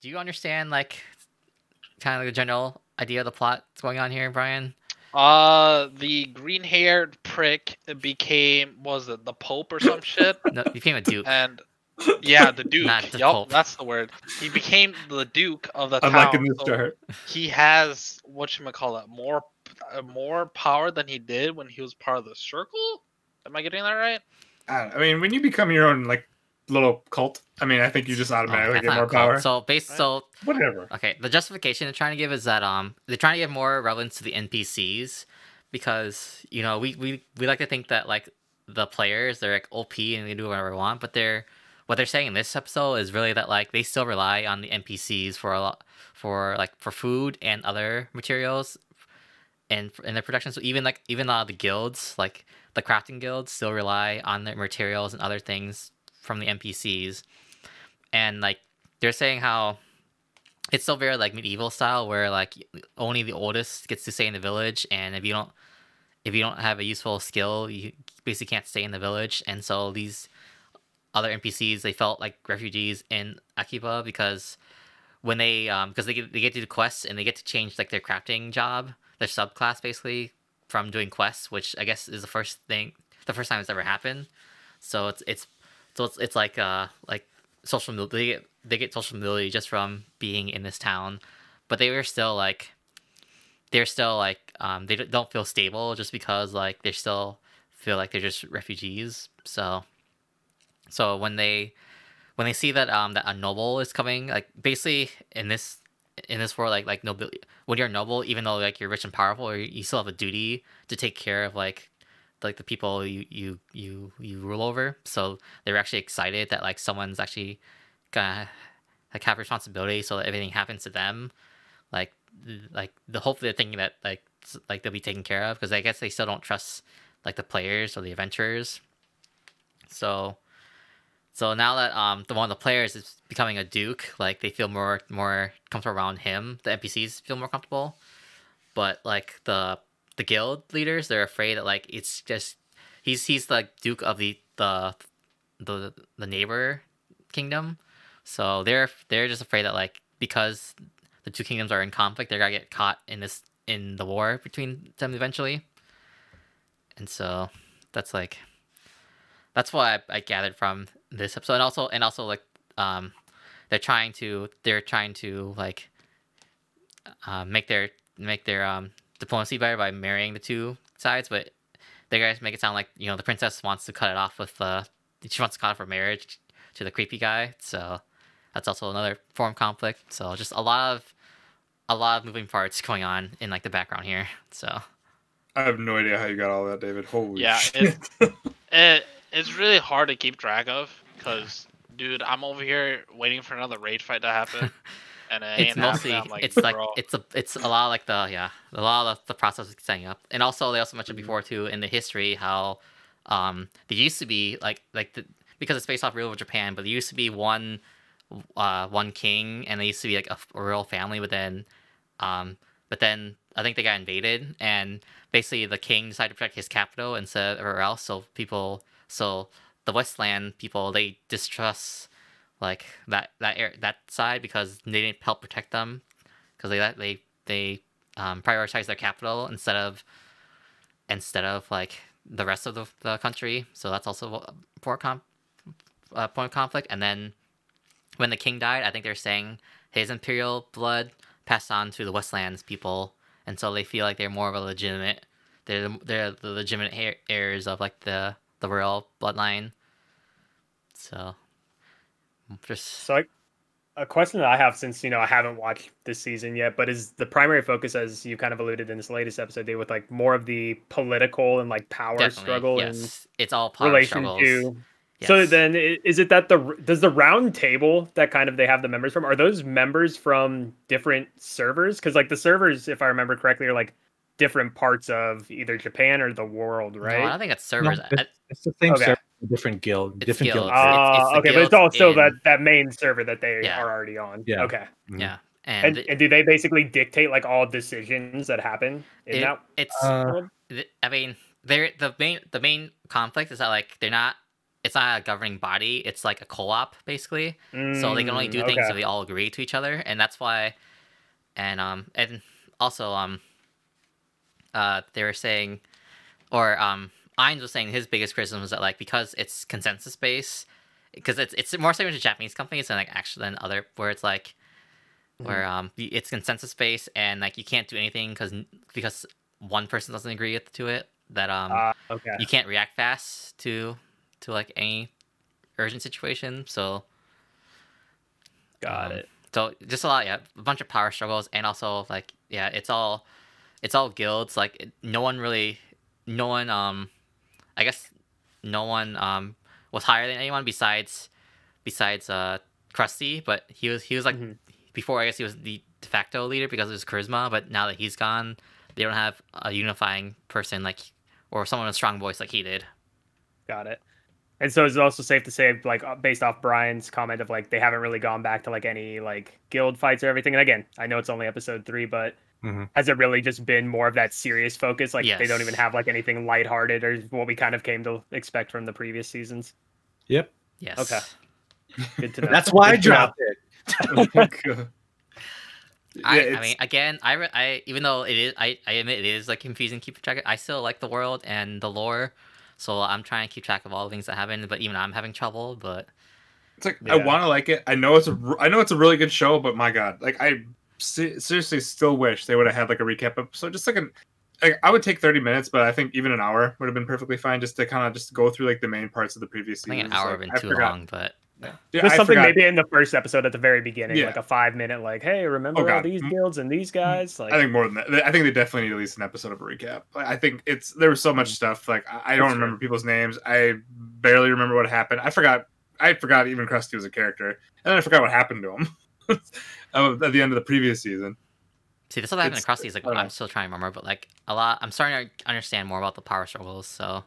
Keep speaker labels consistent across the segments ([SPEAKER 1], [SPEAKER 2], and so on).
[SPEAKER 1] do you understand like kind of the general idea of the plot that's going on here, Brian?
[SPEAKER 2] Uh, the green-haired prick became was it the Pope or some shit?
[SPEAKER 1] No, he became a duke.
[SPEAKER 2] And yeah, the Duke.
[SPEAKER 1] Not the
[SPEAKER 2] Yup,
[SPEAKER 1] Pope.
[SPEAKER 2] that's the word. He became the Duke of the
[SPEAKER 3] I'm
[SPEAKER 2] town.
[SPEAKER 3] liking this
[SPEAKER 2] so he has what you call it more uh, more power than he did when he was part of the Circle. Am I getting that right?
[SPEAKER 3] I, don't- I mean, when you become your own like little cult, I mean, I think you just
[SPEAKER 1] Oh,
[SPEAKER 3] automatically
[SPEAKER 1] that's
[SPEAKER 3] get more power.
[SPEAKER 1] So based
[SPEAKER 2] Right.
[SPEAKER 1] so
[SPEAKER 3] Whatever.
[SPEAKER 1] Okay, the justification they're trying to give is that um they're trying to give more relevance to the NPCs because you know we we, we like to think that like the players they're like OP and they do whatever they want, but they're what they're saying in this episode is really that like they still rely on the NPCs for a lot for like for food and other materials and in their production. So even like even uh, the guilds like the crafting guilds still rely on their materials and other things from the NPCs, and like they're saying how it's still very like medieval style where like only the oldest gets to stay in the village. And if you don't if you don't have a useful skill you basically can't stay in the village. And so these other npcs they felt like refugees in akiba because when they um because they get, they get to do quests and they get to change like their crafting job their subclass basically from doing quests which i guess is the first thing the first time it's ever happened. So it's it's so it's, it's like uh like social they get, they get social mobility just from being in this town but they were still like they're still like um they don't- feel stable just because like they still feel like they're just refugees. So so when they when they see that um that a noble is coming like basically in this in this world like like noble when you're noble even though like you're rich and powerful you still have a duty to take care of like like the people you you you you rule over. So they're actually excited that like someone's actually gonna like have responsibility so that everything happens to them. Like like the hopefully they're thinking that like like they'll be taken care of because i guess they still don't trust like the players or the adventurers. So so now that um the one of the players is becoming a duke like they feel more more comfortable around him. The npcs feel more comfortable. But like the the guild leaders they're afraid that like it's just he's he's like duke of the the the the neighbor kingdom. So they're they're just afraid that like because the two kingdoms are in conflict they're gonna get caught in this in the war between them eventually. And so that's like that's what I, I gathered from this episode. And also and also like um they're trying to they're trying to like uh, make their make their um diplomacy better by marrying the two sides but they guys make it sound like you know the princess wants to cut it off with uh she wants to cut off her marriage to the creepy guy so that's also another form of conflict so just a lot of a lot of moving parts going on in like the background here so
[SPEAKER 3] I have no idea how you got all that, David. Holy
[SPEAKER 2] Yeah,
[SPEAKER 3] shit.
[SPEAKER 2] It it's really hard to keep track of because, dude, I'm over here waiting for another rage fight to happen, and it
[SPEAKER 1] it's mostly.
[SPEAKER 2] Like,
[SPEAKER 1] it's like
[SPEAKER 2] bro.
[SPEAKER 1] it's a it's a lot like the yeah a lot of the process of setting up and also they also mentioned
[SPEAKER 2] Mm-hmm.
[SPEAKER 1] before too in the history how um there used to be like like the, because it's based off real Japan but there used to be one uh one king and they used to be like a, a royal family but then um but then I think they got invaded and basically the king decided to protect his capital instead of everywhere else so people so the westland people they distrust like that that air, that side because they didn't help protect them because they they they um, prioritize their capital instead of instead of like the rest of the, the country. So that's also a point of conflict. And then when the king died, I think they're saying his imperial blood passed on to the Westlands people, and so they feel like they're more of a legitimate. They're the, they're the legitimate heirs of like the the royal bloodline. So just
[SPEAKER 4] So, I, a question that I have, since you know I haven't watched this season yet, but is the primary focus, as you kind of alluded in this latest episode, Dave, with like more of the political and like power
[SPEAKER 1] definitely
[SPEAKER 4] struggle
[SPEAKER 1] yes, it's all
[SPEAKER 4] in
[SPEAKER 1] power
[SPEAKER 4] relation
[SPEAKER 1] struggles.
[SPEAKER 4] to. So then, is it that the does the round table that kind of they have the members from are those members from different servers? Because like the servers, if I remember correctly, are like different parts of either Japan or the world,
[SPEAKER 1] No,
[SPEAKER 4] right?
[SPEAKER 1] I don't think it's
[SPEAKER 5] No,
[SPEAKER 1] servers.
[SPEAKER 5] it's, it's the same
[SPEAKER 4] Okay.
[SPEAKER 5] server, different guild,
[SPEAKER 1] It's
[SPEAKER 5] different
[SPEAKER 1] guilds.
[SPEAKER 5] guild.
[SPEAKER 1] It's-
[SPEAKER 4] Ah,
[SPEAKER 1] it's the
[SPEAKER 4] okay, but it's also
[SPEAKER 1] in-
[SPEAKER 4] that that main server that they
[SPEAKER 1] Yeah.
[SPEAKER 4] are already on.
[SPEAKER 5] Yeah.
[SPEAKER 4] Okay.
[SPEAKER 5] Mhm.
[SPEAKER 1] yeah,
[SPEAKER 4] And,
[SPEAKER 1] and,
[SPEAKER 4] and do they basically dictate like all decisions that happen in
[SPEAKER 1] it-
[SPEAKER 4] that?
[SPEAKER 1] it's.
[SPEAKER 5] Uh,
[SPEAKER 1] I mean, they're the main the main conflict is that like they're not it's not a governing body. It's like a co-op basically. so they can only do
[SPEAKER 4] Mm,
[SPEAKER 1] things
[SPEAKER 4] okay.
[SPEAKER 1] if they all agree to each other, and that's why. And um and also um. Uh, they were saying, or um, Ainz was saying his biggest criticism was that like because it's consensus based, because it's it's more similar to Japanese companies than like actually than other where it's like where um it's consensus based and like you can't do anything because because one person doesn't agree with- to it that um
[SPEAKER 4] Ah, okay.
[SPEAKER 1] you can't react fast to to like any urgent situation so
[SPEAKER 4] Got
[SPEAKER 1] um,
[SPEAKER 4] it.
[SPEAKER 1] so just a lot yeah a bunch of power struggles and also like yeah it's all it's all guilds like no one really no one um i guess no one um was higher than anyone besides besides uh krusty but he was he was like
[SPEAKER 4] Mhm.
[SPEAKER 1] before i guess he was the de facto leader because of his charisma but now that he's gone they don't have a unifying person like or someone with a strong voice like he did
[SPEAKER 4] Got it. And so it's also safe to say, like, uh, based off Brian's comment of like they haven't really gone back to like any like guild fights or everything. And again, I know it's only episode three, but
[SPEAKER 3] Mhm.
[SPEAKER 4] has it really just been more of that serious focus? Like they don't even have like anything lighthearted or what we kind of came to expect from the previous seasons.
[SPEAKER 5] Yep.
[SPEAKER 1] yes
[SPEAKER 4] Okay. Good to know.
[SPEAKER 5] That's why I
[SPEAKER 4] Good to know.
[SPEAKER 5] dropped it.
[SPEAKER 3] yeah,
[SPEAKER 1] I, I mean, again, I, re- I even though it is, I, I admit it is like confusing keep track. Of, I still like the world and the lore, so I'm trying to keep track of all the things that happen. But even I'm having trouble. But
[SPEAKER 3] It's like I want to like it. I know it's a, I know it's a really good show, but my god, like I se- seriously still wish they would have had like a recap episode, just like an. Like, I would take thirty minutes, but I think even an hour would have been perfectly fine, just to kind of just go through like the main parts of the previous
[SPEAKER 1] I think
[SPEAKER 3] season.
[SPEAKER 1] an hour would have been too long. But
[SPEAKER 3] Yeah,
[SPEAKER 4] Just
[SPEAKER 3] I
[SPEAKER 4] something
[SPEAKER 3] forgot.
[SPEAKER 4] maybe in the first episode at the very beginning,
[SPEAKER 3] Yeah.
[SPEAKER 4] like a five minute, like, hey, remember
[SPEAKER 3] Oh,
[SPEAKER 4] all these
[SPEAKER 3] Mm.
[SPEAKER 4] guilds and these guys? Like,
[SPEAKER 3] I think more than that. I think they definitely need at least an episode of a recap. I think it's there was so much stuff. Like I, I don't
[SPEAKER 4] That's true.
[SPEAKER 3] remember people's names. I barely remember what happened. I forgot. I forgot even Krusty was a character, and then I forgot what happened to him Oh, at the end of the previous season.
[SPEAKER 1] see, this that happened across these. Like I'm
[SPEAKER 3] know.
[SPEAKER 1] still trying to remember, but like a lot, I'm starting to understand more about the power struggles. So,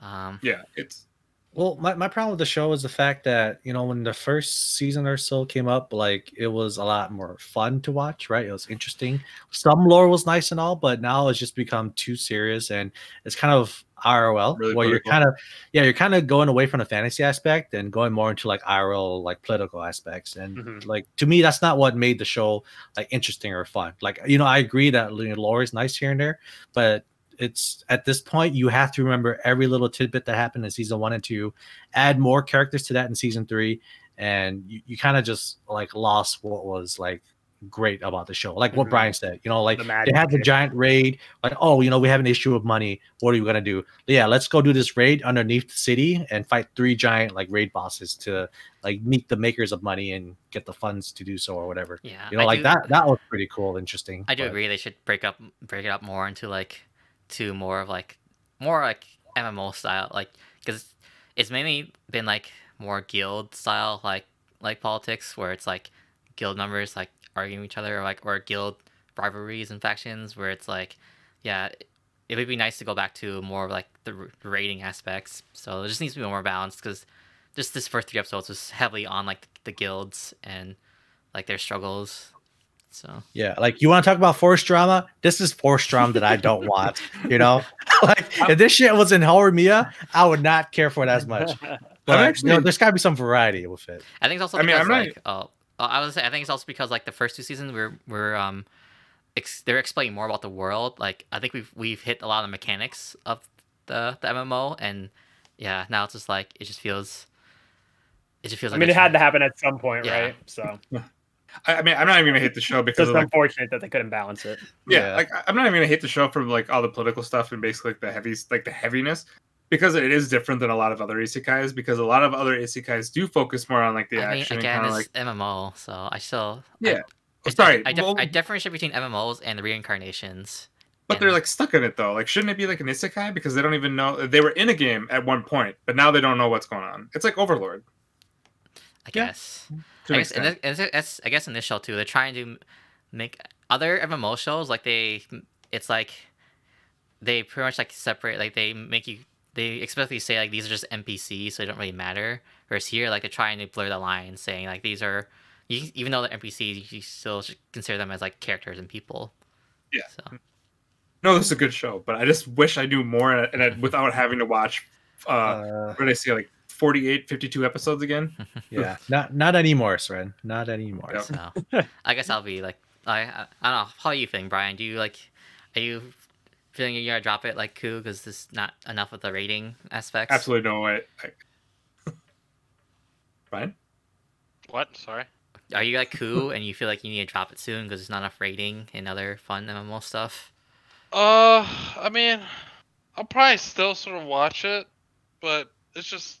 [SPEAKER 1] um,
[SPEAKER 3] Yeah, it's
[SPEAKER 5] Well, my, my problem with the show is the fact that, you know, when the first season or so came up, like it was a lot more fun to watch, right? It was interesting. Some lore was nice and all, but now it's just become too serious and it's kind of IRL
[SPEAKER 3] Really
[SPEAKER 5] where you're kind of yeah, you're kind of going away from the fantasy aspect and going more into like IRL like political aspects. And
[SPEAKER 4] Mhm.
[SPEAKER 5] like to me, that's not what made the show like interesting or fun. Like, you know, I agree that you know, lore is nice here and there, but it's at this point you have to remember every little tidbit that happened in season one and two. Add more characters to that in season three and you, you kind of just like lost what was like great about the show. Like what
[SPEAKER 4] Mhm.
[SPEAKER 5] brian said you know like
[SPEAKER 4] The
[SPEAKER 5] they
[SPEAKER 4] magic,
[SPEAKER 5] had the giant raid like oh you know we have an issue of money. What are we gonna do? Yeah let's go do this raid underneath the city and fight three giant like raid bosses to like meet the makers of money and get the funds to do so or whatever.
[SPEAKER 1] Yeah,
[SPEAKER 5] you know
[SPEAKER 1] I
[SPEAKER 5] like
[SPEAKER 1] do-
[SPEAKER 5] that that was pretty cool interesting
[SPEAKER 1] I do
[SPEAKER 5] but-
[SPEAKER 1] agree they should break up break it up more into like to more of like more like MMO style like because it's mainly been like more guild style like like politics where it's like guild members like arguing with each other or like or guild rivalries and factions where it's like yeah it would be nice to go back to more of like the raiding aspects. So it just needs to be more balanced because just this first three episodes was heavily on like the guilds and like their struggles so
[SPEAKER 5] Yeah, like you want to talk about forced drama? This is forced drama that I don't want. You know, like if this shit was in Horimiya, I would not care for it as much. But
[SPEAKER 3] actually-
[SPEAKER 5] you know, there's got to be some variety with it.
[SPEAKER 1] I think it's also
[SPEAKER 3] I mean, I'm not-
[SPEAKER 1] like oh, oh, I was say I think it's also because like the first two seasons we're we're um ex- they're explaining more about the world. Like I think we've we've hit a lot of the mechanics of the the MMO and yeah, now it's just like it just feels it just feels
[SPEAKER 4] I
[SPEAKER 1] like
[SPEAKER 4] mean, it had to happen at some point,
[SPEAKER 1] Yeah.
[SPEAKER 4] right? So
[SPEAKER 3] I, I mean I'm not even gonna hate the show because
[SPEAKER 4] just
[SPEAKER 3] of like
[SPEAKER 4] unfortunate that they couldn't balance it.
[SPEAKER 3] yeah,
[SPEAKER 5] Yeah.
[SPEAKER 3] like I- I'm not even gonna hate the show for like all the political stuff and basically like the heavy like the heaviness because it is different than a lot of other isekais because a lot of other isekais do focus more on like the
[SPEAKER 1] I mean,
[SPEAKER 3] action
[SPEAKER 1] again,
[SPEAKER 3] and kind
[SPEAKER 1] it's
[SPEAKER 3] of like
[SPEAKER 1] MMO, so I still
[SPEAKER 3] Yeah.
[SPEAKER 1] I,
[SPEAKER 3] Oh,
[SPEAKER 1] I,
[SPEAKER 3] sorry
[SPEAKER 1] I, dif-
[SPEAKER 3] well,
[SPEAKER 1] I differentiate between MMOs and the reincarnations.
[SPEAKER 3] but they're like stuck in it though like shouldn't it be like an isekai because they don't even know they were in a game at one point but now they don't know what's going on it's like Overlord
[SPEAKER 1] I
[SPEAKER 3] Yeah.
[SPEAKER 1] guess.
[SPEAKER 3] to
[SPEAKER 1] I guess, in
[SPEAKER 3] extent.
[SPEAKER 1] this, I guess in this show too, they're trying to make other MMO shows like they, it's like they pretty much like separate, like they make you, they explicitly say like these are just NPCs, so they don't really matter. Whereas here, like they're trying to blur the line, saying like these are, you, even though they're NPCs, you still should consider them as like characters and people.
[SPEAKER 3] Yeah.
[SPEAKER 1] So
[SPEAKER 3] no this is a good show but I just wish I knew more and, and I, without having to watch uh
[SPEAKER 5] Uh,
[SPEAKER 3] what did I say like 48, 52 episodes again.
[SPEAKER 5] Yeah, not not anymore, Sren. Not anymore.
[SPEAKER 3] Yep.
[SPEAKER 1] So I guess I'll be like I I, I don't know how are you feeling, Brian? Do you like are you feeling you're gonna drop it like Coup because there's not enough of the raiding aspects?
[SPEAKER 3] Absolutely no way. I... Fine.
[SPEAKER 2] What? Sorry.
[SPEAKER 1] Are you like Coup and you feel like you need to drop it soon because there's not enough raiding and other fun MMO stuff?
[SPEAKER 2] Uh, I mean, I'll probably still sort of watch it, but it's just, it's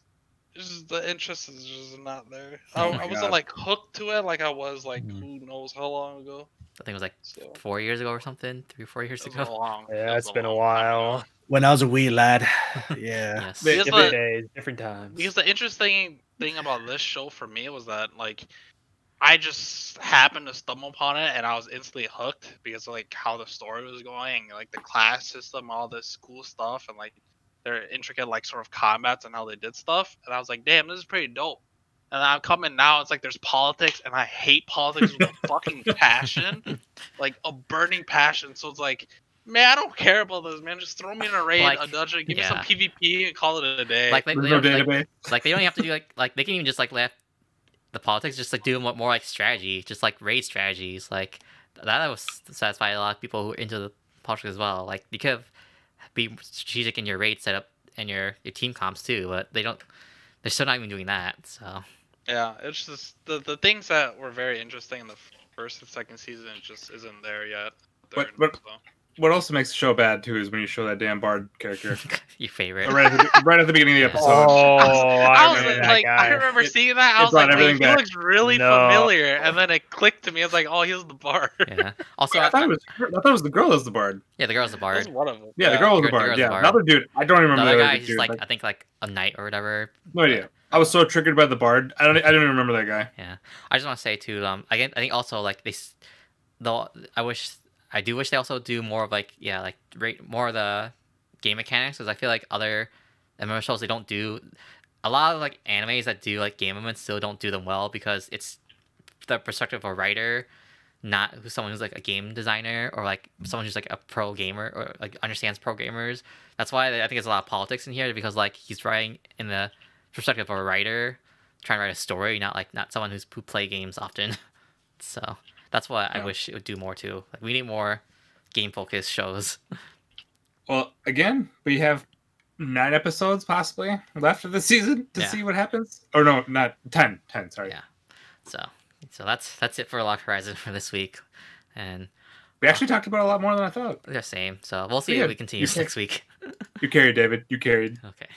[SPEAKER 2] just the interest is just not there. I,
[SPEAKER 3] Oh my
[SPEAKER 2] I wasn't
[SPEAKER 3] God.
[SPEAKER 2] like hooked to it like I was like
[SPEAKER 5] Mhm.
[SPEAKER 2] who knows how long ago.
[SPEAKER 1] I think it was like
[SPEAKER 2] So
[SPEAKER 1] four years ago or something, three or four years ago.
[SPEAKER 2] long.
[SPEAKER 4] Yeah,
[SPEAKER 2] was
[SPEAKER 4] it's been a
[SPEAKER 2] long time
[SPEAKER 4] while.
[SPEAKER 5] When I was a wee lad, yeah.
[SPEAKER 1] Yes.
[SPEAKER 3] Wait,
[SPEAKER 4] Different
[SPEAKER 2] the-
[SPEAKER 4] days, different times.
[SPEAKER 2] Because the interesting thing about this show for me was that like I just happened to stumble upon it and I was instantly hooked because of like how the story was going, like the class system, all this cool stuff, and like their intricate like sort of combats and how they did stuff. And I was like, damn, this is pretty dope. And I'm coming now, it's like there's politics, and I hate politics with a fucking passion, like a burning passion. So it's like, man, I don't care about this, man. Just throw me in a raid,
[SPEAKER 1] Like,
[SPEAKER 2] a dungeon, give me some PvP, and call it a day.
[SPEAKER 1] Like, like, they
[SPEAKER 3] no
[SPEAKER 1] don't, like,
[SPEAKER 3] database.
[SPEAKER 1] like they don't have to do like like they can even just like let the politics just like do more, more like strategy, just like raid strategies. Like that was satisfy a lot of people who are into the politics as well. Like you could be strategic in your raid setup and your your team comps too, but they don't. They're still not even doing that. So
[SPEAKER 2] Yeah, it's just the the things that were very interesting in the first and second season just isn't there yet.
[SPEAKER 3] But- but-
[SPEAKER 2] so.
[SPEAKER 3] What also makes the show bad too is when you show that damn Bard character
[SPEAKER 1] your favorite.
[SPEAKER 3] right at the, right at the beginning of the episode.
[SPEAKER 4] Oh,
[SPEAKER 2] I
[SPEAKER 4] I
[SPEAKER 2] was
[SPEAKER 4] remember
[SPEAKER 2] like. I remember
[SPEAKER 3] It-
[SPEAKER 2] seeing that. I was like, wait, he
[SPEAKER 3] back.
[SPEAKER 2] looks really
[SPEAKER 4] No.
[SPEAKER 2] familiar, and then it clicked to me. It's like, oh, he's the bard.
[SPEAKER 1] Yeah. Also,
[SPEAKER 3] I
[SPEAKER 1] I,
[SPEAKER 3] thought it was I thought it was the girl that was the Bard.
[SPEAKER 1] yeah, the girl's a
[SPEAKER 2] That's
[SPEAKER 1] bard.
[SPEAKER 2] one of them.
[SPEAKER 3] Yeah, the girl was
[SPEAKER 1] the
[SPEAKER 3] the
[SPEAKER 1] girl- the
[SPEAKER 3] Bard.
[SPEAKER 1] girl's
[SPEAKER 3] Yeah,
[SPEAKER 1] the bard.
[SPEAKER 3] another dude. I don't remember
[SPEAKER 1] other
[SPEAKER 3] the
[SPEAKER 1] guy
[SPEAKER 3] other
[SPEAKER 1] is
[SPEAKER 3] dude.
[SPEAKER 1] like
[SPEAKER 3] like,
[SPEAKER 1] I think like a knight or whatever.
[SPEAKER 3] no idea. I was so triggered by the Bard. I don't. I don't even remember that guy.
[SPEAKER 1] Yeah, I just want to say too. Um, again, I think also like they, s- though I wish I do wish they also do more of like yeah like rate more of the game mechanics because I feel like other MMO shows they don't do a lot of like animes that do like game elements still don't do them well because it's the perspective of a writer, not someone who's like a game designer or like someone who's like a pro gamer or like understands pro gamers. That's why I think there's a lot of politics in here because like he's writing in the perspective of a writer trying to write a story, not like not someone who's who play games often. so that's what I wish it would do more too. Like we need more game focused shows.
[SPEAKER 3] Well, again, we have nine episodes possibly left of the season to
[SPEAKER 1] Yeah.
[SPEAKER 3] see what happens. Or no, not 10. 10, sorry.
[SPEAKER 1] Yeah. So so that's that's it for Log Horizon for this week, and
[SPEAKER 3] We actually talked about a lot more than I thought.
[SPEAKER 1] the same. So we'll see
[SPEAKER 3] Yeah,
[SPEAKER 1] if we continue next week.
[SPEAKER 3] You carried, David. You carried.
[SPEAKER 1] okay.